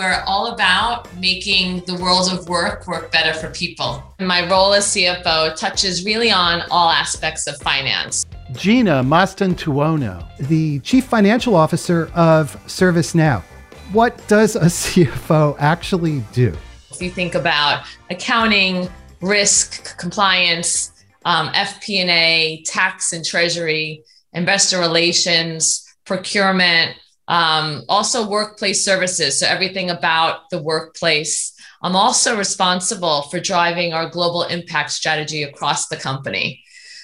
We're all about making the world of work work better for people. My role as CFO touches really on all aspects of finance. Gina Mastantuono, the Chief Financial Officer of ServiceNow. What does a CFO actually do? If you think about accounting, risk, compliance, um, FP&A, tax and treasury, investor relations, procurement, um, also workplace services. So everything about the workplace. I'm also responsible for driving our global impact strategy across the company.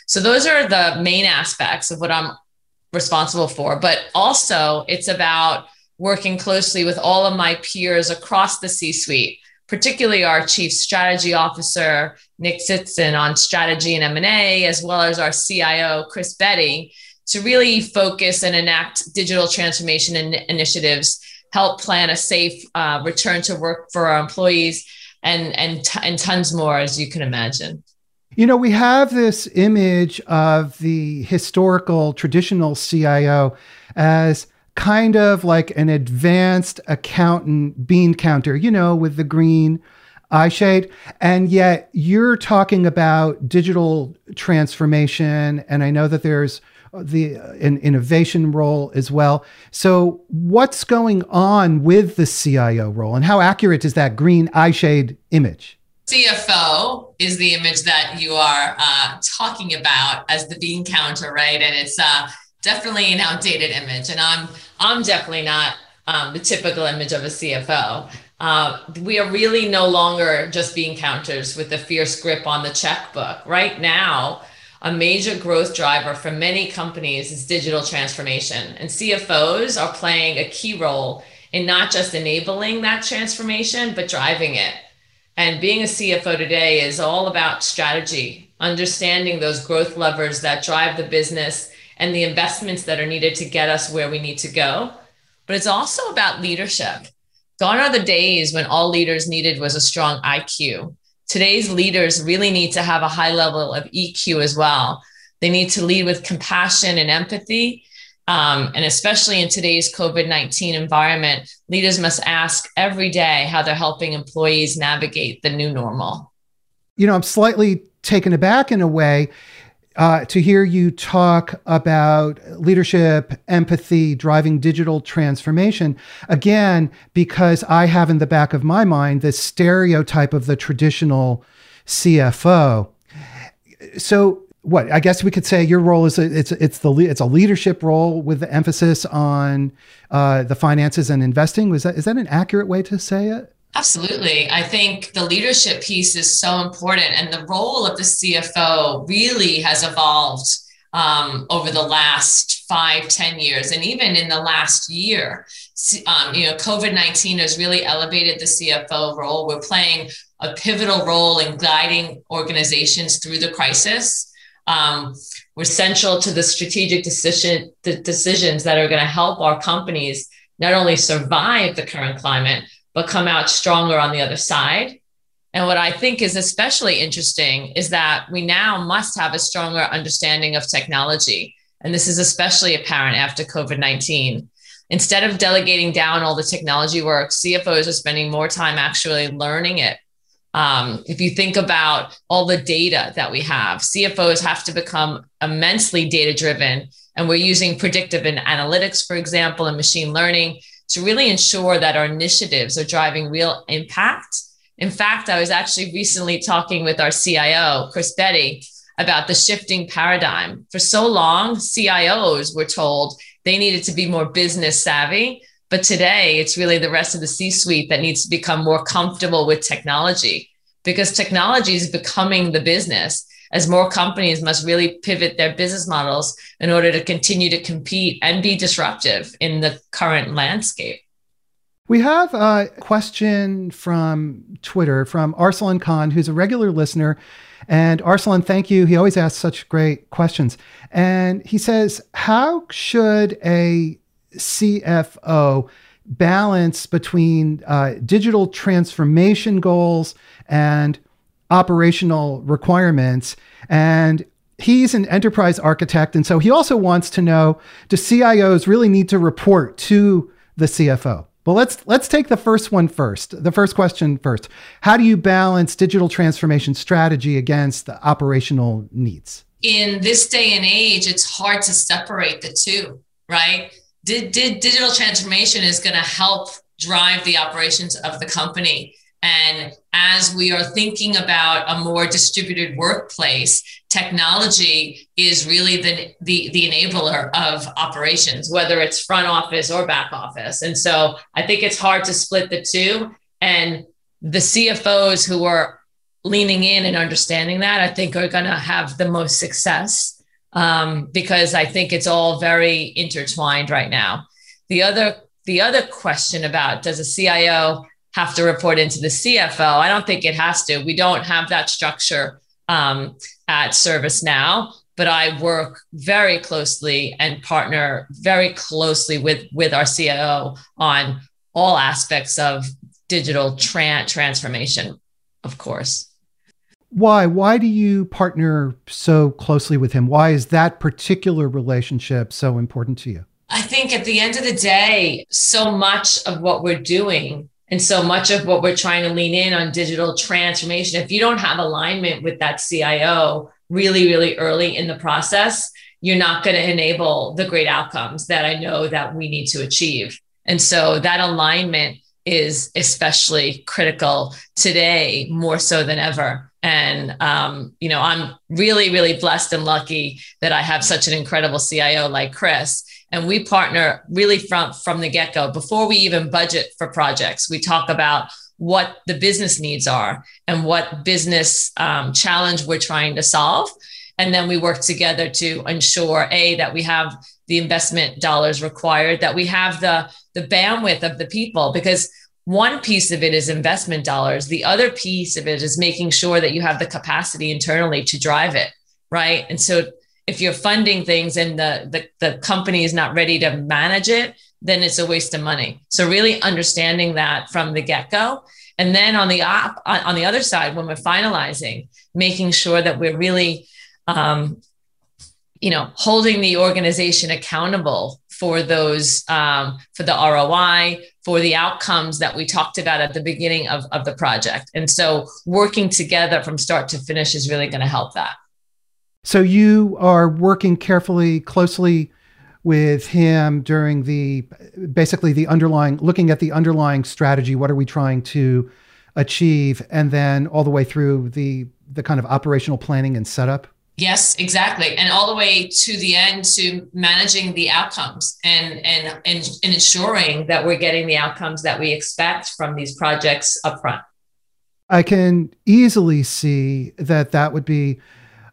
So those are the main aspects of what I'm responsible for. But also, it's about working closely with all of my peers across the C suite particularly our chief strategy officer nick Tzitzon on strategy and m&a as well as our cio chris bedi to really focus and enact digital transformation in- initiatives help plan a safe uh, return to work for our employees and and t- and tons more as you can imagine you know we have this image of the historical traditional cio as kind of like an advanced accountant bean counter, you know, with the green eye shade. And yet you're talking about digital transformation. And I know that there's the an innovation role as well. So what's going on with the CIO role and how accurate is that green eye shade image? CFO is the image that you are uh, talking about as the bean counter, right? And it's uh, definitely an outdated image. And I'm I'm definitely not um, the typical image of a CFO. Uh, we are really no longer just bean counters with a fierce grip on the checkbook. Right now, a major growth driver for many companies is digital transformation, and CFOs are playing a key role in not just enabling that transformation, but driving it. And being a CFO today is all about strategy, understanding those growth levers that drive the business and the investments that are needed to get us where we need to go. But it's also about leadership. Gone are the days when all leaders needed was a strong IQ. Today's leaders really need to have a high level of EQ as well. They need to lead with compassion and empathy. Um, and especially in today's COVID 19 environment, leaders must ask every day how they're helping employees navigate the new normal. You know, I'm slightly taken aback in a way uh, to hear you talk about leadership, empathy, driving digital transformation. Again, because I have in the back of my mind this stereotype of the traditional CFO. So, what I guess we could say your role is a, it's it's the it's a leadership role with the emphasis on uh, the finances and investing. Was that is that an accurate way to say it? Absolutely. I think the leadership piece is so important, and the role of the CFO really has evolved um, over the last five, ten years, and even in the last year. Um, you know, COVID 19 has really elevated the CFO role. We're playing a pivotal role in guiding organizations through the crisis. Um, we're central to the strategic decision, the decisions that are going to help our companies not only survive the current climate, but come out stronger on the other side. And what I think is especially interesting is that we now must have a stronger understanding of technology. And this is especially apparent after COVID 19. Instead of delegating down all the technology work, CFOs are spending more time actually learning it. Um, if you think about all the data that we have, CFOs have to become immensely data driven. And we're using predictive and analytics, for example, and machine learning to really ensure that our initiatives are driving real impact. In fact, I was actually recently talking with our CIO, Chris Bedi, about the shifting paradigm. For so long, CIOs were told they needed to be more business savvy. But today, it's really the rest of the C suite that needs to become more comfortable with technology because technology is becoming the business as more companies must really pivot their business models in order to continue to compete and be disruptive in the current landscape. We have a question from Twitter from Arsalan Khan, who's a regular listener. And Arsalan, thank you. He always asks such great questions. And he says, How should a CFO balance between uh, digital transformation goals and operational requirements. And he's an enterprise architect. And so he also wants to know do CIOs really need to report to the CFO? Well, let's let's take the first one first. The first question first. How do you balance digital transformation strategy against the operational needs? In this day and age, it's hard to separate the two, right? Did, did digital transformation is going to help drive the operations of the company. And as we are thinking about a more distributed workplace, technology is really the, the, the enabler of operations, whether it's front office or back office. And so I think it's hard to split the two. And the CFOs who are leaning in and understanding that, I think are going to have the most success um, because I think it's all very intertwined right now. The other the other question about does a CIO have to report into the CFO? I don't think it has to. We don't have that structure um, at ServiceNow, but I work very closely and partner very closely with with our CIO on all aspects of digital tra- transformation, of course. Why? Why do you partner so closely with him? Why is that particular relationship so important to you? I think at the end of the day, so much of what we're doing and so much of what we're trying to lean in on digital transformation, if you don't have alignment with that CIO really, really early in the process, you're not going to enable the great outcomes that I know that we need to achieve. And so that alignment is especially critical today, more so than ever. And, um, you know, I'm really, really blessed and lucky that I have such an incredible CIO like Chris. And we partner really from from the get-go. Before we even budget for projects we talk about what the business needs are and what business um, challenge we're trying to solve. And then we work together to ensure a that we have the investment dollars required that we have the the bandwidth of the people. Because one piece of it is investment dollars the other piece of it is making sure that you have the capacity internally to drive it right and so if you're funding things and the, the, the company is not ready to manage it, then it's a waste of money. So really understanding that from the get go. And then on the op, on the other side, when we're finalizing, making sure that we're really, um, you know, holding the organization accountable for those, um, for the ROI, for the outcomes that we talked about at the beginning of, of the project. And so working together from start to finish is really going to help that. So you are working carefully, closely with him during the basically the underlying looking at the underlying strategy. What are we trying to achieve, and then all the way through the the kind of operational planning and setup. Yes, exactly. And all the way to the end to managing the outcomes and, and, and, and ensuring that we're getting the outcomes that we expect from these projects upfront. I can easily see that that would be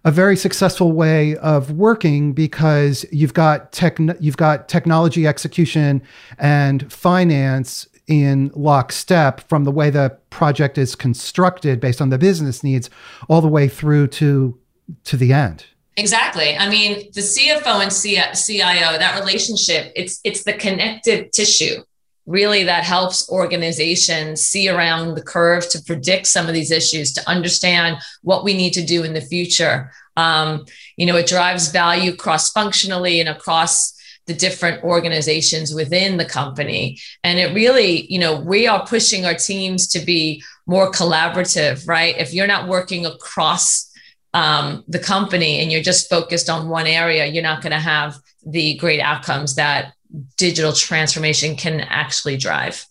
a very successful way of working because you've got tech, you've got technology execution and finance in lockstep from the way the project is constructed based on the business needs all the way through to to the end. Exactly. I mean the cfo and cio that relationship it's it's the connective tissue really that helps organizations see around the curve to predict some of these issues to understand what we need to do in the future. Um, you know it drives value cross functionally and across the different organizations within the company. And it really you know we are pushing our teams to be more collaborative right? If you're not working across um, the company and you're just focused on one area you're not going to have the great outcomes that digital transformation can actually drive.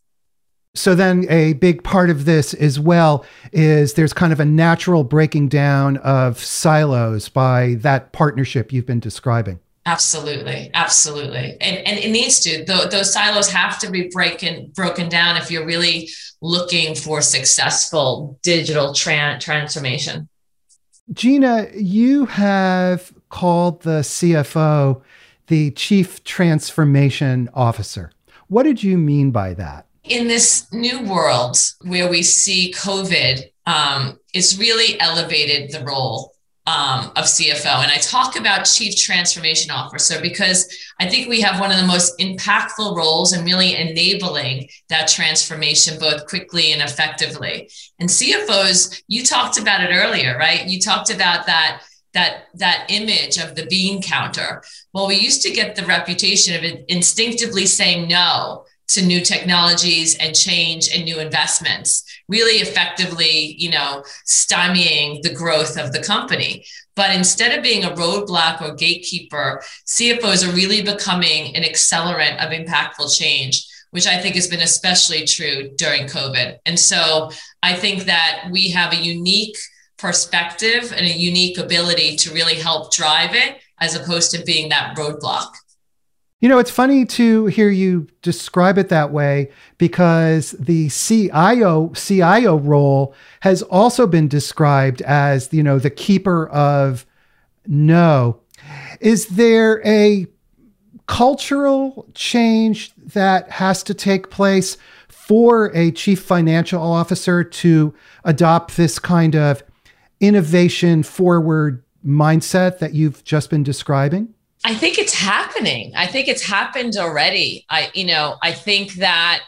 So then a big part of this as well is there's kind of a natural breaking down of silos by that partnership you've been describing. Absolutely, absolutely, and and it needs to. those silos have to be broken broken down if you're really looking for successful digital tra- transformation. Gina, you have called the CFO the Chief Transformation Officer. What did you mean by that? In this new world where we see COVID, um, it's really elevated the role um, of CFO. And I talk about Chief Transformation Officer because I think we have one of the most impactful roles in really enabling that transformation both quickly and effectively. And CFOs, you talked about it earlier, right? You talked about that that that image of the bean counter well we used to get the reputation of instinctively saying no to new technologies and change and new investments, really effectively, you know, stymieing the growth of the company. But instead of being a roadblock or gatekeeper, CFOs are really becoming an accelerant of impactful change, which I think has been especially true during COVID. And so I think that we have a unique perspective and a unique ability to really help drive it as opposed to being that roadblock. You know, it's funny to hear you describe it that way because the CIO CIO role has also been described as, you know, the keeper of no. Is there a cultural change that has to take place for a chief financial officer to adopt this kind of innovation forward mindset that you've just been describing? I think it's happening. I think it's happened already. I, you know, I think that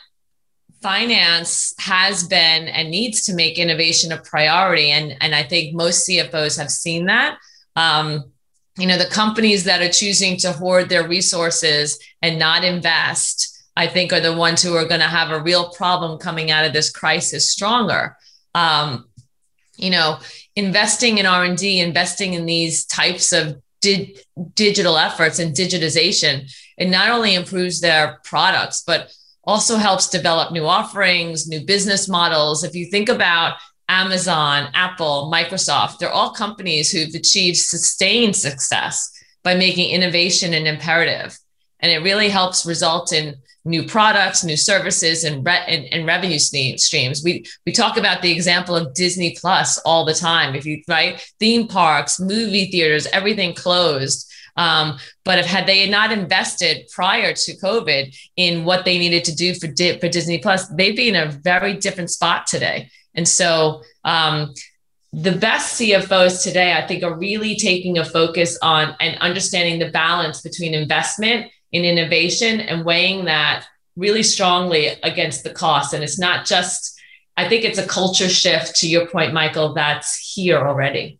finance has been and needs to make innovation a priority, and and I think most CFOs have seen that. Um, you know, the companies that are choosing to hoard their resources and not invest, I think, are the ones who are going to have a real problem coming out of this crisis stronger. Um, you know, investing in R and D, investing in these types of di- digital efforts and digitization, it not only improves their products, but also helps develop new offerings, new business models. If you think about Amazon, Apple, Microsoft, they're all companies who've achieved sustained success by making innovation an imperative. And it really helps result in new products, new services, and, re- and, and, revenue streams. We we talk about the example of Disney Plus all the time. If you right, theme parks, movie theaters, everything closed. Um, but if had they not invested prior to COVID in what they needed to do for Di- for Disney Plus, they'd be in a very different spot today. And so. Um, the best CFOs today, I think, are really taking a focus on and understanding the balance between investment in innovation and weighing that really strongly against the cost. And it's not just, I think it's a culture shift to your point, Michael, that's here already.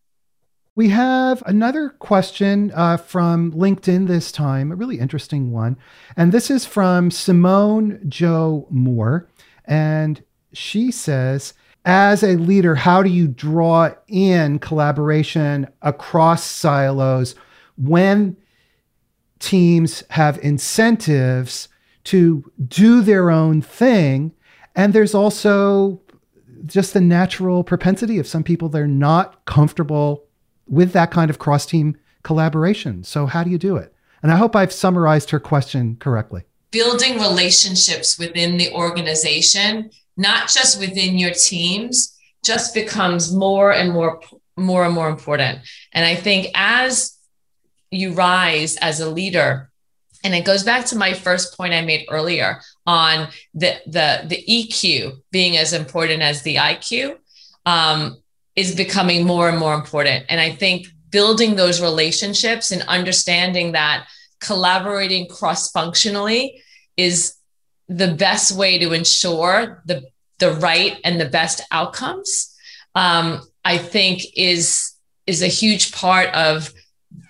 We have another question uh, from LinkedIn this time, a really interesting one. And this is from Simone Jo Moore. And she says, as a leader, how do you draw in collaboration across silos when teams have incentives to do their own thing. And there's also just the natural propensity of some people, they're not comfortable with that kind of cross team collaboration. So, how do you do it? And I hope I've summarized her question correctly. Building relationships within the organization, not just within your teams, just becomes more and more more and more important. And I think as you rise as a leader. And it goes back to my first point i made earlier on the the the eq being as important as the iq um, is becoming more and more important. And i think building those relationships and understanding that collaborating cross functionally is the best way to ensure the the right and the best outcomes um, i think is is a huge part of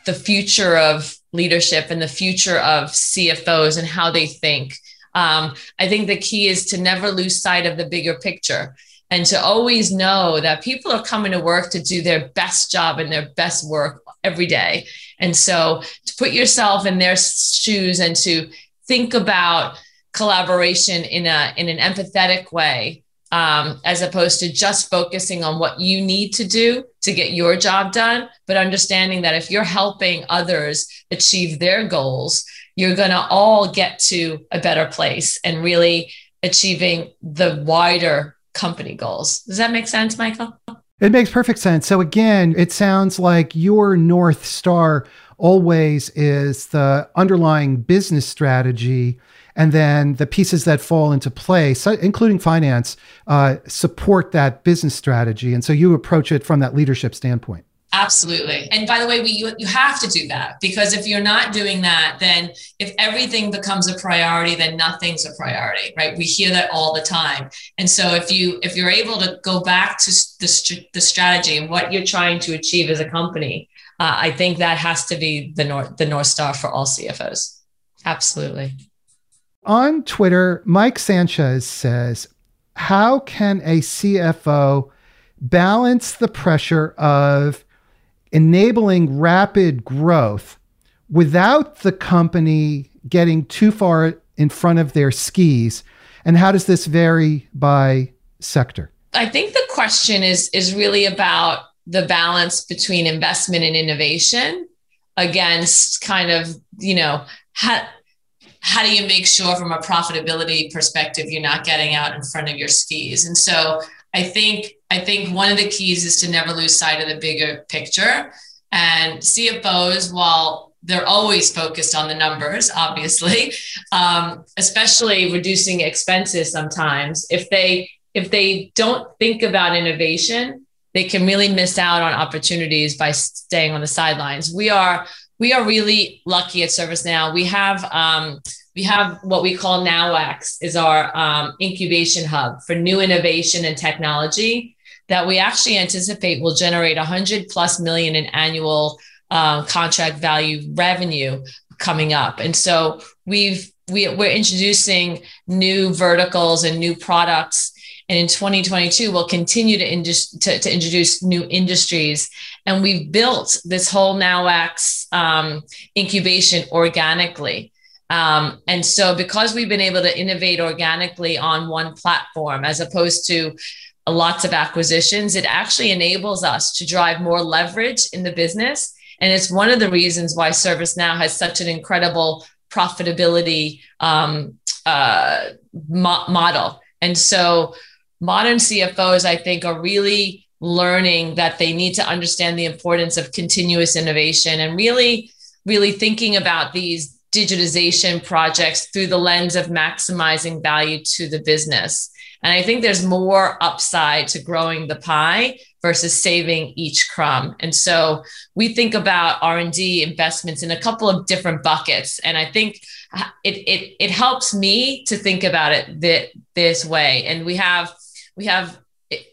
the future of leadership and the future of CFOs and how they think. Um, I think the key is to never lose sight of the bigger picture and to always know that people are coming to work to do their best job and their best work every day. And so to put yourself in their shoes and to think about collaboration in a in an empathetic way um, as opposed to just focusing on what you need to do to get your job done, but understanding that if you're helping others achieve their goals, you're going to all get to a better place and really achieving the wider company goals. Does that make sense, Michael? It makes perfect sense. So, again, it sounds like your North Star always is the underlying business strategy and then the pieces that fall into place, including finance, uh, support that business strategy. And so you approach it from that leadership standpoint. Absolutely. And by the way, we you, you have to do that because if you're not doing that, then if everything becomes a priority, then nothing's a priority, right? We hear that all the time. And so if you if you're able to go back to the, the strategy and what you're trying to achieve as a company, uh, I think that has to be the north the north star for all CFOs. Absolutely. On Twitter, Mike Sanchez says, How can a CFO balance the pressure of enabling rapid growth without the company getting too far in front of their skis? And how does this vary by sector? I think the question is is really about the balance between investment and innovation against kind of, you know, how how do you make sure from a profitability perspective you're not getting out in front of your skis? And so I think I think one of the keys is to never lose sight of the bigger picture. And CFOs, while they're always focused on the numbers, obviously, um, especially reducing expenses sometimes. If they if they don't think about innovation, they can really miss out on opportunities by staying on the sidelines. We are we are really lucky at ServiceNow. We have um, we have what we call NowX is our um, incubation hub for new innovation and technology that we actually anticipate will generate 100 plus million in annual uh, contract value revenue coming up. And so we've we, we're introducing new verticals and new products and in 2022, we'll continue to, indus- to, to, introduce new industries. And we've built this whole NowX um, incubation organically. Um, and so, because we've been able to innovate organically on one platform as opposed to lots of acquisitions, it actually enables us to drive more leverage in the business. And it's one of the reasons why ServiceNow has such an incredible profitability um, uh, mo- model. And so, modern CFOs, I think, are really learning that they need to understand the importance of continuous innovation and really, really thinking about these digitization projects through the lens of maximizing value to the business. And I think there's more upside to growing the pie versus saving each crumb. And so we think about R&D investments in a couple of different buckets. And I think uh, it, it, it helps me to think about it th- this way. And we have we have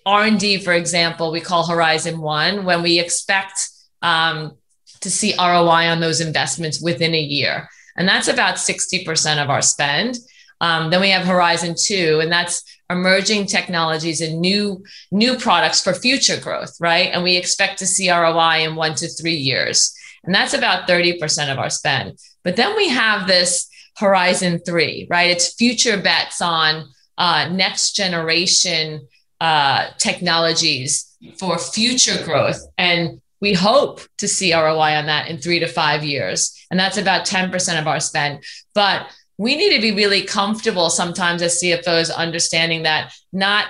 r&d for example we call horizon one when we expect um, to see roi on those investments within a year. And that's about 60% of our spend. Um, then we have horizon two and that's emerging technologies and new new products for future growth right? And we expect to see roi in one to three years. And that's about 30% of our spend. But then we have this horizon three right? It's future bets on uh, next generation uh, technologies for future growth. And we hope to see ROI on that in three to five years. And that's about 10% of our spend. But we need to be really comfortable sometimes as CFOs understanding that not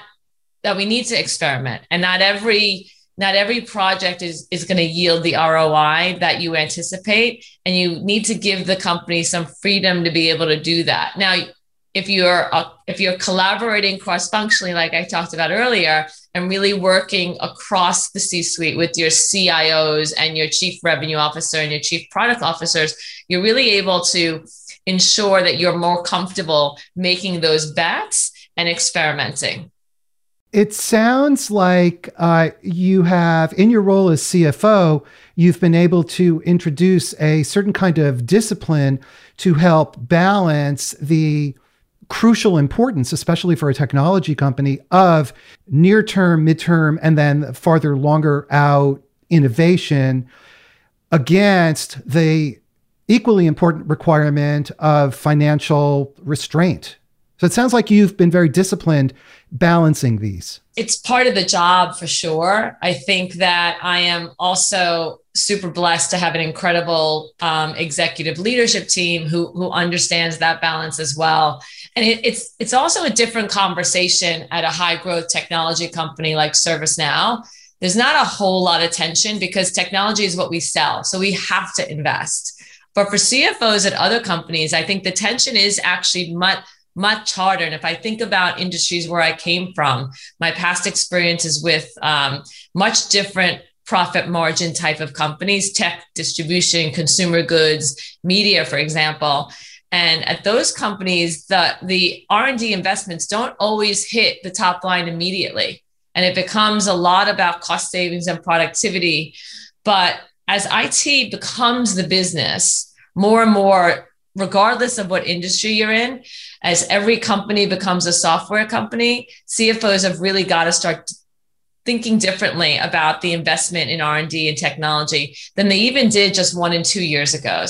that we need to experiment and not every not every project is is going to yield the ROI that you anticipate and you need to give the company some freedom to be able to do that. Now if you're uh, if you're collaborating cross functionally like i talked about earlier and really working across the c suite with your cios and your chief revenue officer and your chief product officers you're really able to ensure that you're more comfortable making those bets and experimenting. It sounds like uh, you have in your role as cfo you've been able to introduce a certain kind of discipline to help balance the crucial importance, especially for a technology company, of near term, midterm, and then farther, longer out innovation against the equally important requirement of financial restraint. So it sounds like you've been very disciplined balancing these. It's part of the job for sure. I think that I am also super blessed to have an incredible um, executive leadership team who who understands that balance as well. And it, it's it's also a different conversation at a high growth technology company like ServiceNow. There's not a whole lot of tension because technology is what we sell, so we have to invest. But for CFOs at other companies, I think the tension is actually much much harder. And if I think about industries where I came from, my past experiences with um, much different profit margin type of companies, tech distribution, consumer goods, media, for example. And at those companies, the, the R&D investments don't always hit the top line immediately. And it becomes a lot about cost savings and productivity. But as IT becomes the business, more and more regardless of what industry you're in, as every company becomes a software company, CFOs have really got to start thinking differently about the investment in R&D and technology than they even did just one and two years ago.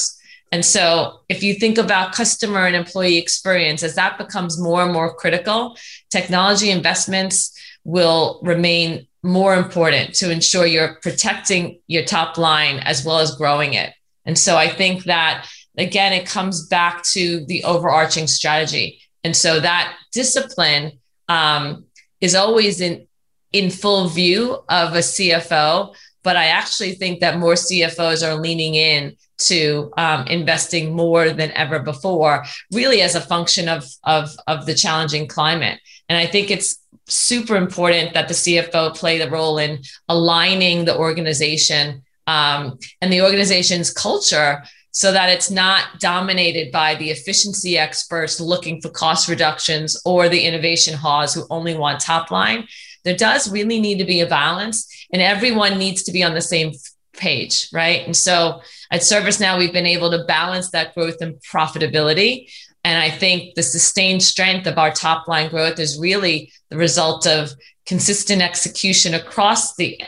And so if you think about customer and employee experience, as that becomes more and more critical, technology investments will remain more important to ensure you're protecting your top line as well as growing it. And so I think that again, it comes back to the overarching strategy. And so that discipline um, is always in, in full view of a CFO. But I actually think that more CFOs are leaning in to um, investing more than ever before, really as a function of, of, of the challenging climate. And I think it's super important that the CFO play the role in aligning the organization um, and the organization's culture so that it's not dominated by the efficiency experts looking for cost reductions or the innovation haws who only want top line. There does really need to be a balance, and everyone needs to be on the same page, right? And so at ServiceNow, we've been able to balance that growth and profitability. And I think the sustained strength of our top line growth is really the result of consistent execution across the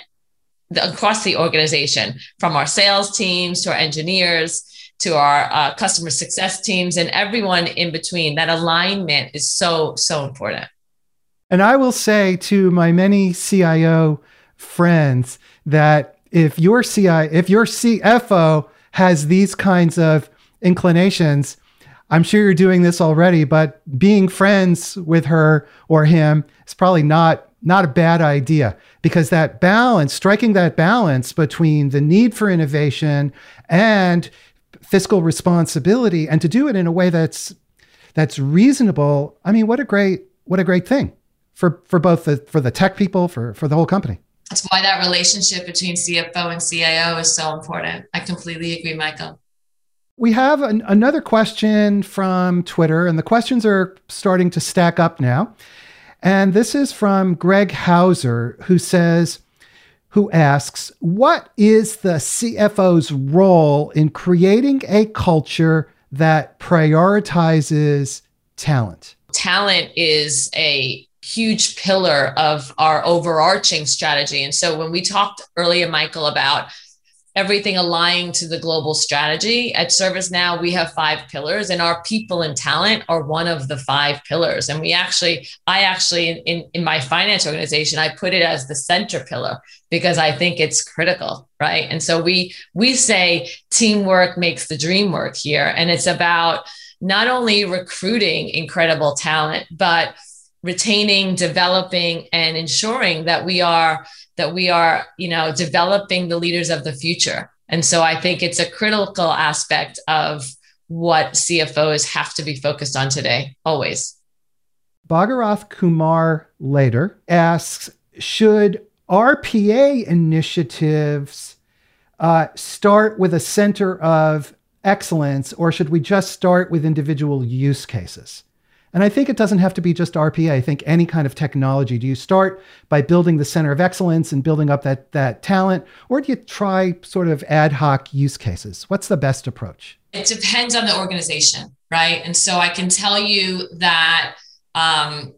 across the organization, from our sales teams to our engineers to our uh, customer success teams and everyone in between. That alignment is so, so important. And I will say to my many CIO friends that if your CI, if your CFO has these kinds of inclinations, I'm sure you're doing this already, but being friends with her or him is probably not not a bad idea because that balance, striking that balance between the need for innovation and fiscal responsibility and to do it in a way that's that's reasonable i mean what a great what a great thing for for both the for the tech people for for the whole company. That's why that relationship between cfo and cio is so important. I completely agree michael. We have an, another question from twitter and the questions are starting to stack up now. And this is from greg hauser who says who asks, What is the CFO's role in creating a culture that prioritizes talent? Talent is a huge pillar of our overarching strategy. And so when we talked earlier, Michael, about everything aligning to the global strategy. At ServiceNow, we have five pillars, and our people and talent are one of the five pillars. And we actually, I actually, in, in my finance organization, I put it as the center pillar because I think it's critical, right? And so we we say teamwork makes the dream work here, and it's about not only recruiting incredible talent, but retaining, developing, and ensuring that we are that we are, you know, developing the leaders of the future. And so I think it's a critical aspect of what CFOs have to be focused on today, always. Bhagarath Kumar later asks Should RPA initiatives uh, start with a center of excellence, or should we just start with individual use cases? And I think it doesn't have to be just RPA. I think any kind of technology. Do you start by building the center of excellence and building up that that talent, or do you try sort of ad hoc use cases? What's the best approach? It depends on the organization, right? And so I can tell you that um,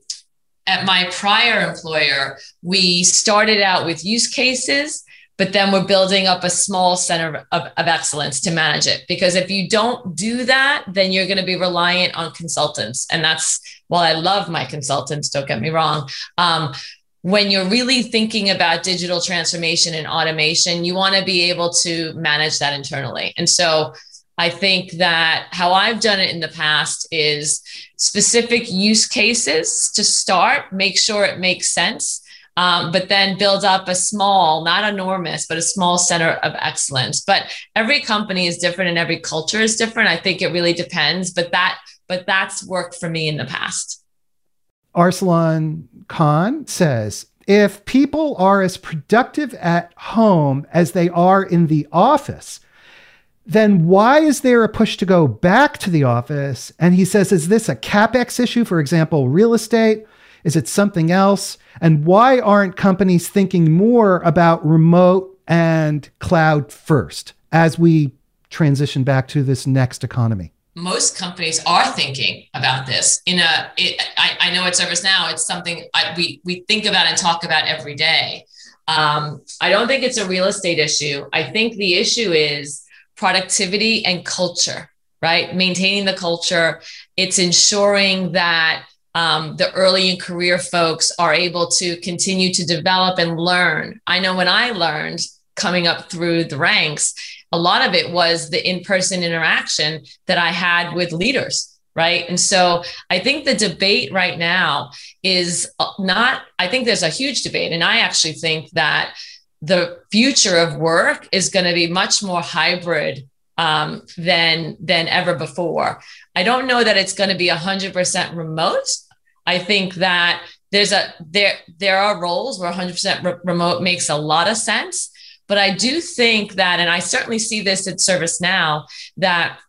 at my prior employer, we started out with use cases but then we're building up a small center of, of, excellence to manage it. Because if you don't do that, then you're going to be reliant on consultants. And that's, while I love my consultants, don't get me wrong. Um, when you're really thinking about digital transformation and automation, you want to be able to manage that internally. And so I think that how I've done it in the past is specific use cases to start, make sure it makes sense um, but then build up a small, not enormous, but a small center of excellence. But every company is different and every culture is different. I think it really depends, but that but that's worked for me in the past. Arsalan Khan says, if people are as productive at home as they are in the office, then why is there a push to go back to the office? And he says, is this a capex issue, for example, real estate? Is it something else? And why aren't companies thinking more about remote and cloud first as we transition back to this next economy? most companies are thinking about this in a it, I, I know at ServiceNow it's something I, we we think about and talk about every day. Um, I don't think it's a real estate issue. I think the issue is productivity and culture, right? Maintaining the culture. It's ensuring that um, the early in career folks are able to continue to develop and learn. I know when I learned coming up through the ranks, a lot of it was the in person interaction that I had with leaders. Right. And so I think the debate right now is uh, not, I think there's a huge debate. And I actually think that the future of work is going to be much more hybrid um, than than ever before. I don't know that it's going to be 100% remote. I think that there's a there there are roles where 100% re- remote makes a lot of sense but I do think that, and I certainly see this at ServiceNow, that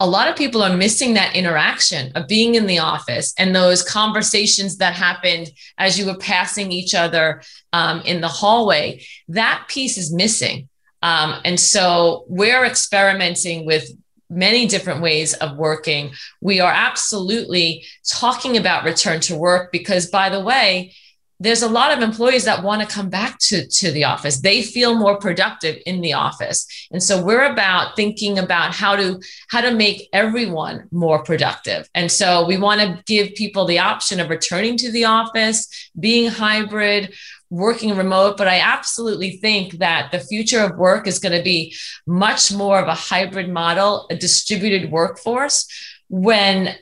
a lot of people are missing that interaction of being in the office and those conversations that happened as you were passing each other um, in the hallway. That piece is missing. Um, and so we're experimenting with many different ways of working. We are absolutely talking about return to work because, by the way, there's a lot of employees that want to come back to, to the office. They feel more productive in the office. And so we're about thinking about how to how to make everyone more productive. And so we want to give people the option of returning to the office, being hybrid, working remote, but I absolutely think that the future of work is going to be much more of a hybrid model, a distributed workforce when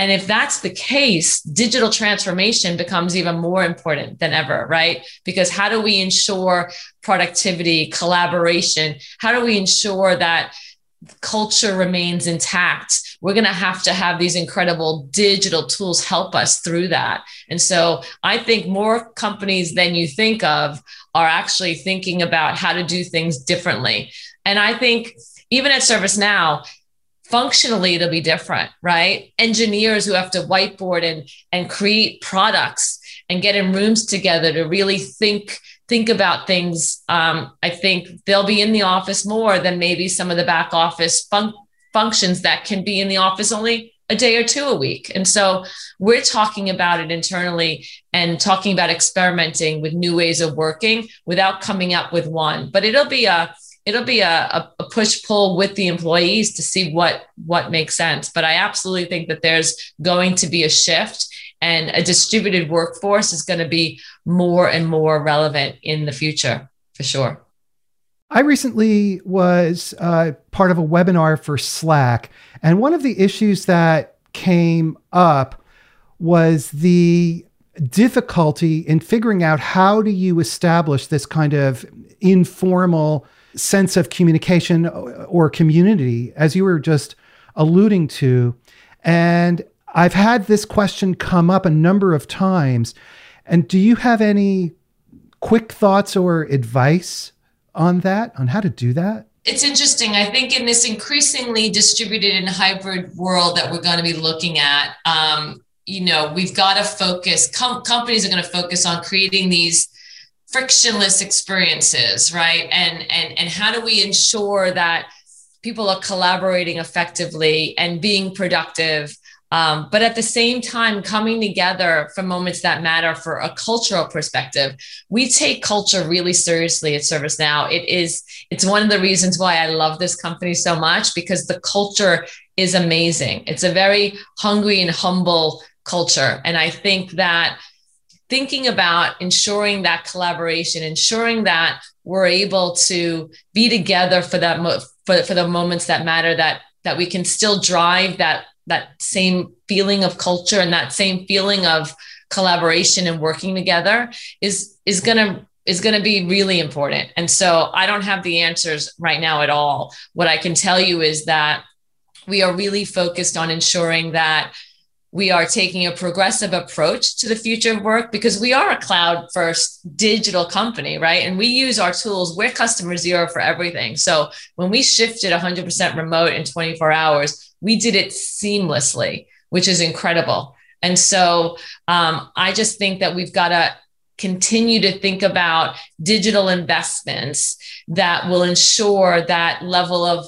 and if that's the case, digital transformation becomes even more important than ever, right? Because how do we ensure productivity, collaboration? How do we ensure that culture remains intact? We're going to have to have these incredible digital tools help us through that. And so I think more companies than you think of are actually thinking about how to do things differently. And I think even at ServiceNow, functionally it'll be different right engineers who have to whiteboard and and create products and get in rooms together to really think think about things um, i think they'll be in the office more than maybe some of the back office fun- functions that can be in the office only a day or two a week. And so we're talking about it internally and talking about experimenting with new ways of working without coming up with one. But it'll be a it'll be a, a push pull with the employees to see what what makes sense. But i absolutely think that there's going to be a shift and a distributed workforce is going to be more and more relevant in the future for sure I recently was uh, part of a webinar for Slack, and one of the issues that came up was the difficulty in figuring out how do you establish this kind of informal sense of communication or community, as you were just alluding to. And I've had this question come up a number of times. And do you have any quick thoughts or advice on that, on how to do that? It's interesting. I think in this increasingly distributed and hybrid world that we're going to be looking at, um, you know, we've got to focus, com- companies are going to focus on creating these frictionless experiences right and and and how do we ensure that people are collaborating effectively and being productive um, but at the same time coming together for moments that matter for a cultural perspective we take culture really seriously at ServiceNow. It is it's one of the reasons why i love this company so much because the culture is amazing. It's a very hungry and humble culture. And i think that thinking about ensuring that collaboration, ensuring that we're able to be together for that mo- for, for the moments that matter, that that we can still drive that that same feeling of culture and that same feeling of collaboration and working together is is gonna is going to be really important. And so I don't have the answers right now at all. What I can tell you is that we are really focused on ensuring that we are taking a progressive approach to the future of work because we are a cloud first digital company, right? And we use our tools. We're customer zero for everything. So when we shifted 100% remote in 24 hours, we did it seamlessly, which is incredible. And so um, I just think that we've got to continue to think about digital investments that will ensure that level of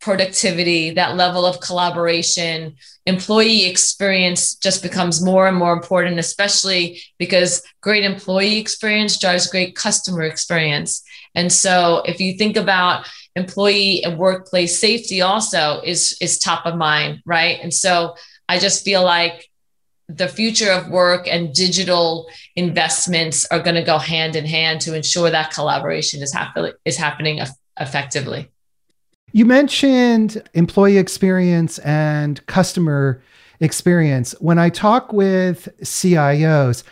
productivity, that level of collaboration, employee experience just becomes more and more important, especially because great employee experience drives great customer experience. And so if you think about employee and workplace safety also is is top of mind, right? And so I just feel like the future of work and digital investments are going to go hand in hand to ensure that collaboration is, happen- is happening effectively. You mentioned employee experience and customer experience. When I talk with CIOs,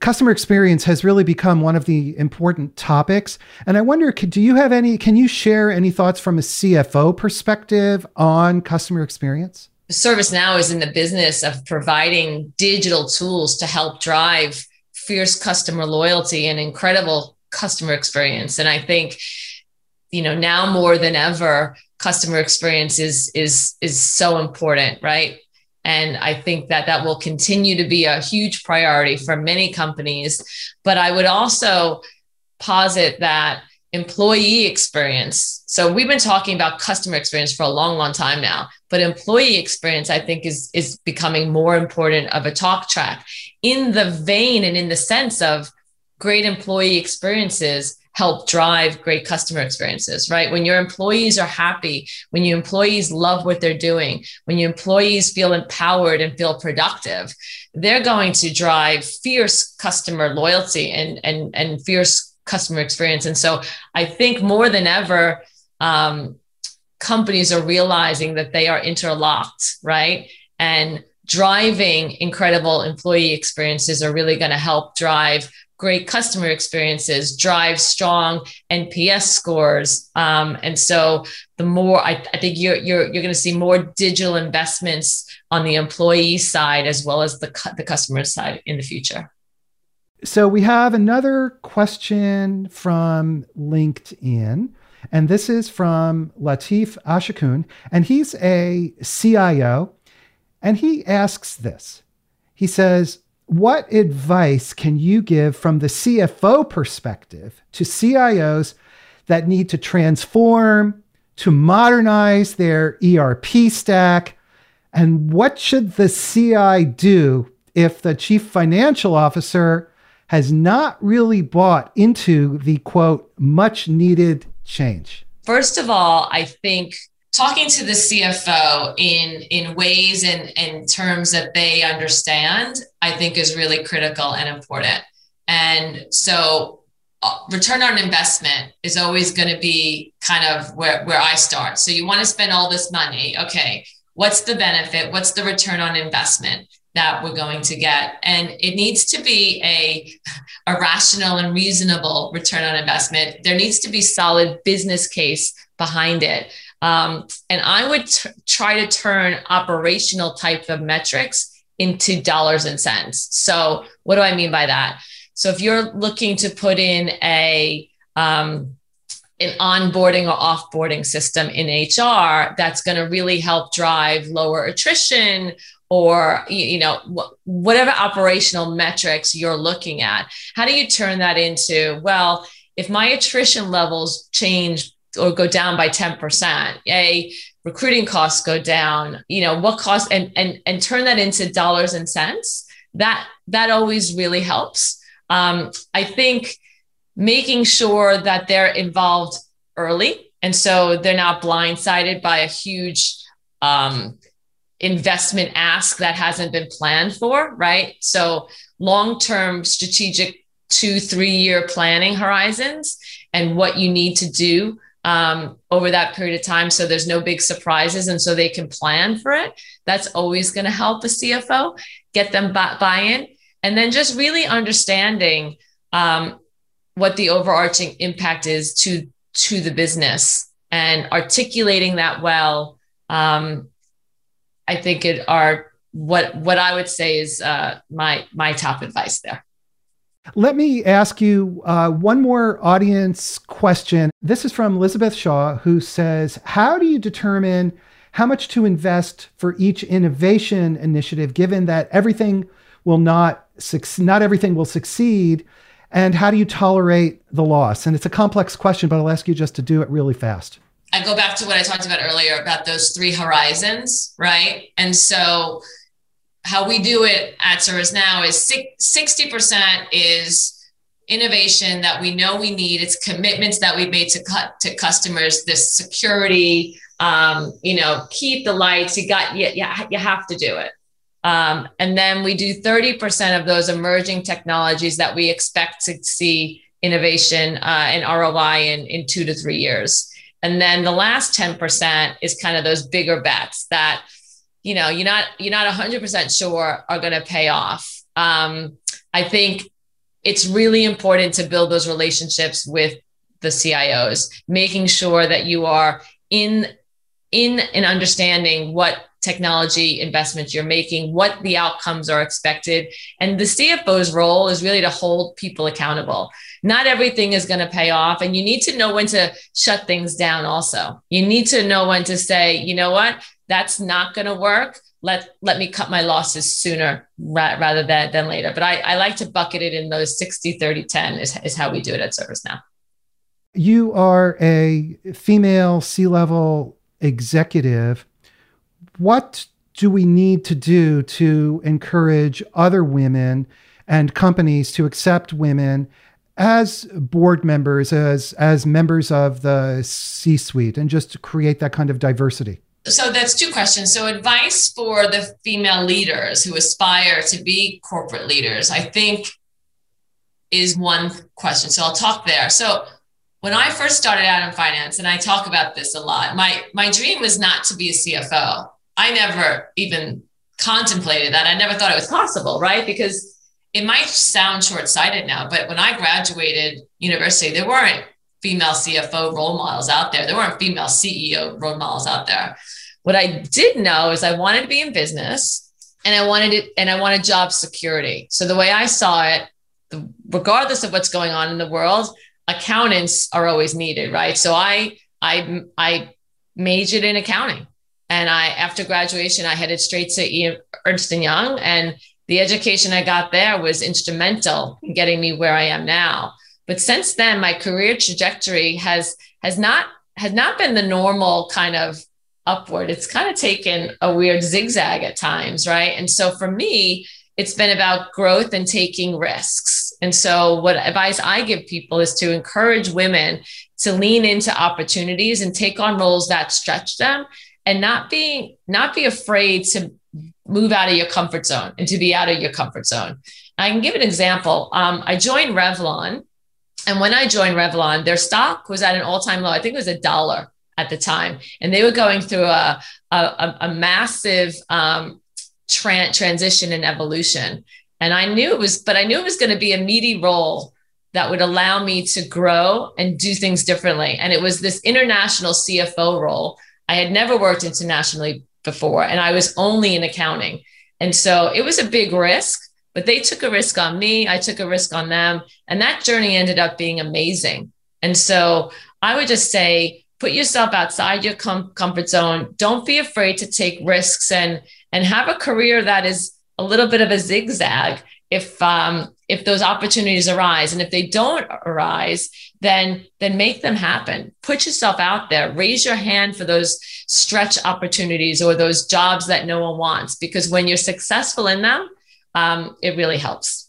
customer experience has really become one of the important topics. And I wonder, do you have any, can you share any thoughts from a CFO perspective on customer experience? ServiceNow is in the business of providing digital tools to help drive fierce customer loyalty and incredible customer experience. And I think you know now more than ever customer experience is is is so important right and i think that that will continue to be a huge priority for many companies. But i would also posit that employee experience. So we've been talking about customer experience for a long long time now but employee experience i think is is becoming more important of a talk track in the vein and in the sense of great employee experiences help drive great customer experiences, right? When your employees are happy, when your employees love what they're doing, when your employees feel empowered and feel productive, they're going to drive fierce customer loyalty and, and, and fierce customer experience. And so I think more than ever, um, companies are realizing that they are interlocked, right? And driving incredible employee experiences are really going to help drive great customer experiences, drive strong NPS scores. Um, and so the more I, I think you're, you're, you're going to see more digital investments on the employee side as well as the, the customer side in the future. So we have another question from LinkedIn. And this is from Latif Ashakun. And he's a CIO. And he asks this He says, what advice can you give from the CFO perspective to CIOs that need to transform, to modernize their ERP stack? And what should the CI do if the chief financial officer has not really bought into the quote, much needed change? First of all, I think talking to the CFO in in ways and in terms that they understand, I think is really critical and important. And so uh, return on investment is always going to be kind of where, where I start. So you want to spend all this money. Okay, what's the benefit? What's the return on investment that we're going to get? And it needs to be a, a rational and reasonable return on investment. There needs to be solid business case behind it. Um, and I would t- try to turn operational type of metrics into dollars and cents. So, what do I mean by that? So, if you're looking to put in a um, an onboarding or offboarding system in HR that's going to really help drive lower attrition or you know whatever operational metrics you're looking at how do you turn that into well if my attrition levels change or go down by 10%. A recruiting costs go down, you know, what cost and and and turn that into dollars and cents. That that always really helps. Um, I think making sure that they're involved early. And so they're not blindsided by a huge um, investment ask that hasn't been planned for, right? So long term strategic two, three year planning horizons and what you need to do um, over that period of time. So there's no big surprises and so they can plan for it. That's always going to help a cfo get them buy-in. And then just really understanding um, what the overarching impact is to to the business and articulating that well um, i think it are what what i would say is uh, my my top advice there let me ask you uh, one more audience question. This is from Elizabeth Shaw, who says, How do you determine how much to invest for each innovation initiative, given that everything will not, not everything will succeed? And how do you tolerate the loss? And it's a complex question, but I'll ask you just to do it really fast. I go back to what I talked about earlier about those three horizons, right? And so how we do it at ServiceNow is 60% is innovation that we know we need. It's commitments that we've made to cut to customers, this security, um, you know, keep the lights. You got, yeah, yeah, you have to do it. Um, and then we do 30% of those emerging technologies that we expect to see innovation uh, and ROI in, in two to three years. And then the last 10% is kind of those bigger bets that, you know, you're not, you're not 100% sure are going to pay off. Um, I think it's really important to build those relationships with the CIOs, making sure that you are in in and understanding what technology investments you're making, what the outcomes are expected. And the CFO's role is really to hold people accountable. Not everything is going to pay off. And you need to know when to shut things down also. You need to know when to say, you know what, that's not going to work. Let, let me cut my losses sooner ra- rather than, than later. But I, I like to bucket it in those 60, 30, 10 is, is how we do it at ServiceNow. You are a female C level executive what do we need to do to encourage other women and companies to accept women as board members, as as members of the C-suite, and just create that kind of diversity? So that's two questions. So advice for the female leaders who aspire to be corporate leaders, I think, is one question. So I'll talk there. So when I first started out in finance, and I talk about this a lot, my my dream was not to be a CFO. I never even contemplated that. I never thought it was possible, right? Because it might sound short sighted now, but when I graduated university, there weren't female CFO role models out there. There weren't female CEO role models out there. What I did know is I wanted to be in business and I wanted it and I wanted job security. So the way I saw it, regardless of what's going on in the world, accountants are always needed, right? So I I I majored in accounting and I, after graduation, I headed straight to Ernst and Young, and the education I got there was instrumental in getting me where I am now. But since then, my career trajectory has has not has not been the normal kind of upward. It's kind of taken a weird zigzag at times, right? And so for me, it's been about growth and taking risks. And so, what advice I give people is to encourage women to lean into opportunities and take on roles that stretch them and not being not be afraid to move out of your comfort zone and to be out of your comfort zone. I can give an example. Um, I joined Revlon, and when I joined Revlon, their stock was at an all-time low. I think it was a dollar at the time, and they were going through a a, a massive um, tra- transition and evolution. And I knew it was, but I knew it was going to be a meaty role that would allow me to grow and do things differently. And it was this international CFO role I had never worked internationally before, and I was only in accounting. And so it was a big risk, but they took a risk on me. I took a risk on them. And that journey ended up being amazing. And so I would just say, put yourself outside your com- comfort zone. Don't be afraid to take risks and, and have a career that is a little bit of a zigzag if um, if those opportunities arise and if they don't arise then then make them happen put yourself out there raise your hand for those stretch opportunities or those jobs that no one wants because when you're successful in them um, it really helps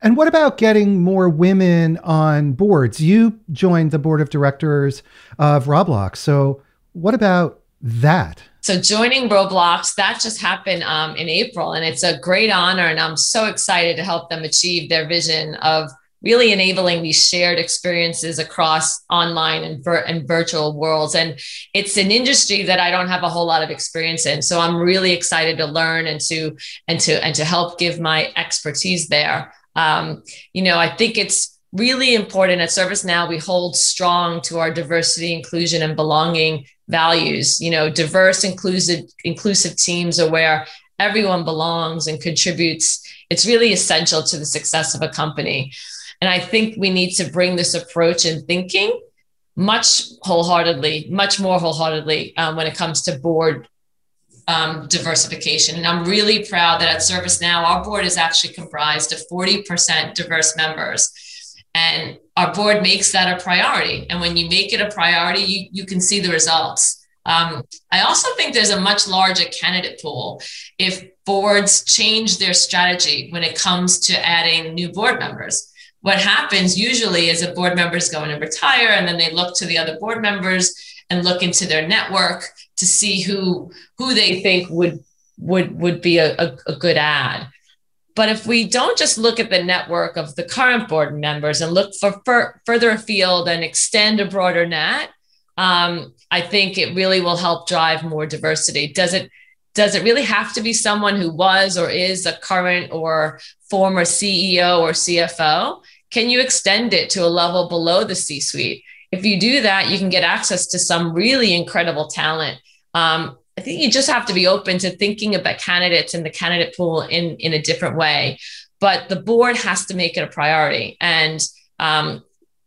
and what about getting more women on boards you joined the board of directors of roblox so what about that so joining Roblox, that just happened um, in April, and it's a great honor. And I'm so excited to help them achieve their vision of really enabling these shared experiences across online and, vir- and virtual worlds. And it's an industry that I don't have a whole lot of experience in. So I'm really excited to learn and to and to and to help give my expertise there. Um, you know, I think it's really important at ServiceNow. We hold strong to our diversity, inclusion, and belonging values you know diverse inclusive inclusive teams are where everyone belongs and contributes it's really essential to the success of a company and i think we need to bring this approach and thinking much wholeheartedly much more wholeheartedly um, when it comes to board um, diversification and i'm really proud that at servicenow our board is actually comprised of 40% diverse members and our board makes that a priority. And when you make it a priority, you, you can see the results. Um, I also think there's a much larger candidate pool if boards change their strategy when it comes to adding new board members. What happens usually is a board member is going to retire and then they look to the other board members and look into their network to see who who they think would would would be a, a, a good ad. But if we don't just look at the network of the current board members and look for, further afield and extend a broader net, um, I think it really will help drive more diversity. Does it does it really have to be someone who was or is a current or former CEO or CFO? Can you extend it to a level below the C suite? If you do that, you can get access to some really incredible talent. Um, I think you just have to be open to thinking about candidates and the candidate pool in, in a different way. But the board has to make it a priority. And um,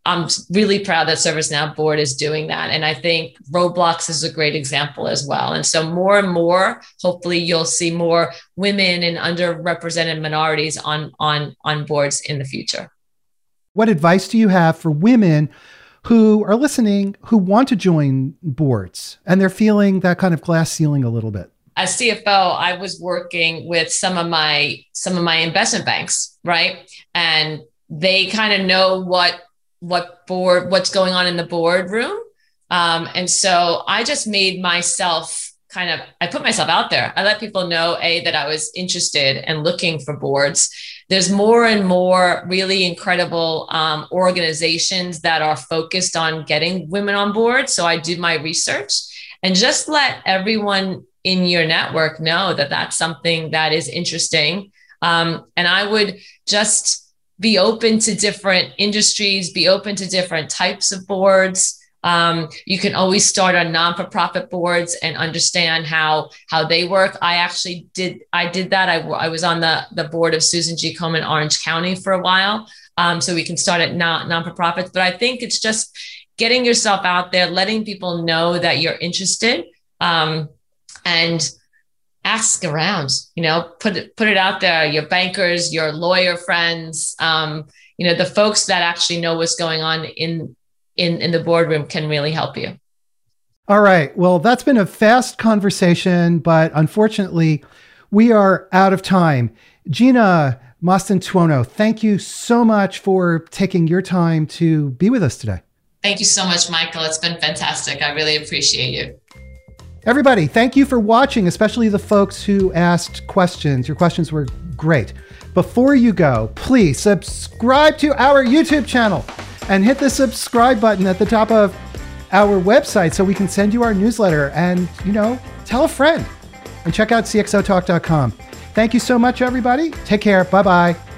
I'm really proud that ServiceNow board is doing that. And I think Roblox is a great example as well. And so more and more, hopefully you'll see more women and underrepresented minorities on, on, on boards in the future. What advice do you have for women who are listening who want to join boards and they're feeling that kind of glass ceiling a little bit? As CFO, I was working with some of my some of my investment banks, right? And they kind of know what what board what's going on in the boardroom. Um, and so I just made myself kind of I put myself out there. I let people know a that I was interested and looking for boards there's more and more really incredible um, organizations that are focused on getting women on board. So I do my research and just let everyone in your network know that that's something that is interesting. Um, and I would just be open to different industries, be open to different types of boards. Um, you can always start on non-for-profit boards and understand how how they work. I actually did I did that. I, I was on the the board of Susan G. Komen Orange County for a while, um, so we can start at non non-for-profits. But I think it's just getting yourself out there, letting people know that you're interested, um, and ask around. You know, put it put it out there. Your bankers, your lawyer friends. Um, you know the folks that actually know what's going on in in, in the boardroom can really help you. All right. Well, that's been a fast conversation, but unfortunately, we are out of time. Gina Mastantuono, thank you so much for taking your time to be with us today. Thank you so much, Michael. It's been fantastic. I really appreciate you. Everybody, thank you for watching, especially the folks who asked questions. Your questions were great. Before you go, please subscribe to our YouTube channel and hit the subscribe button at the top of our website so we can send you our newsletter and, you know, tell a friend and check out cxotalk.com. Thank you so much, everybody. Take care. Bye bye.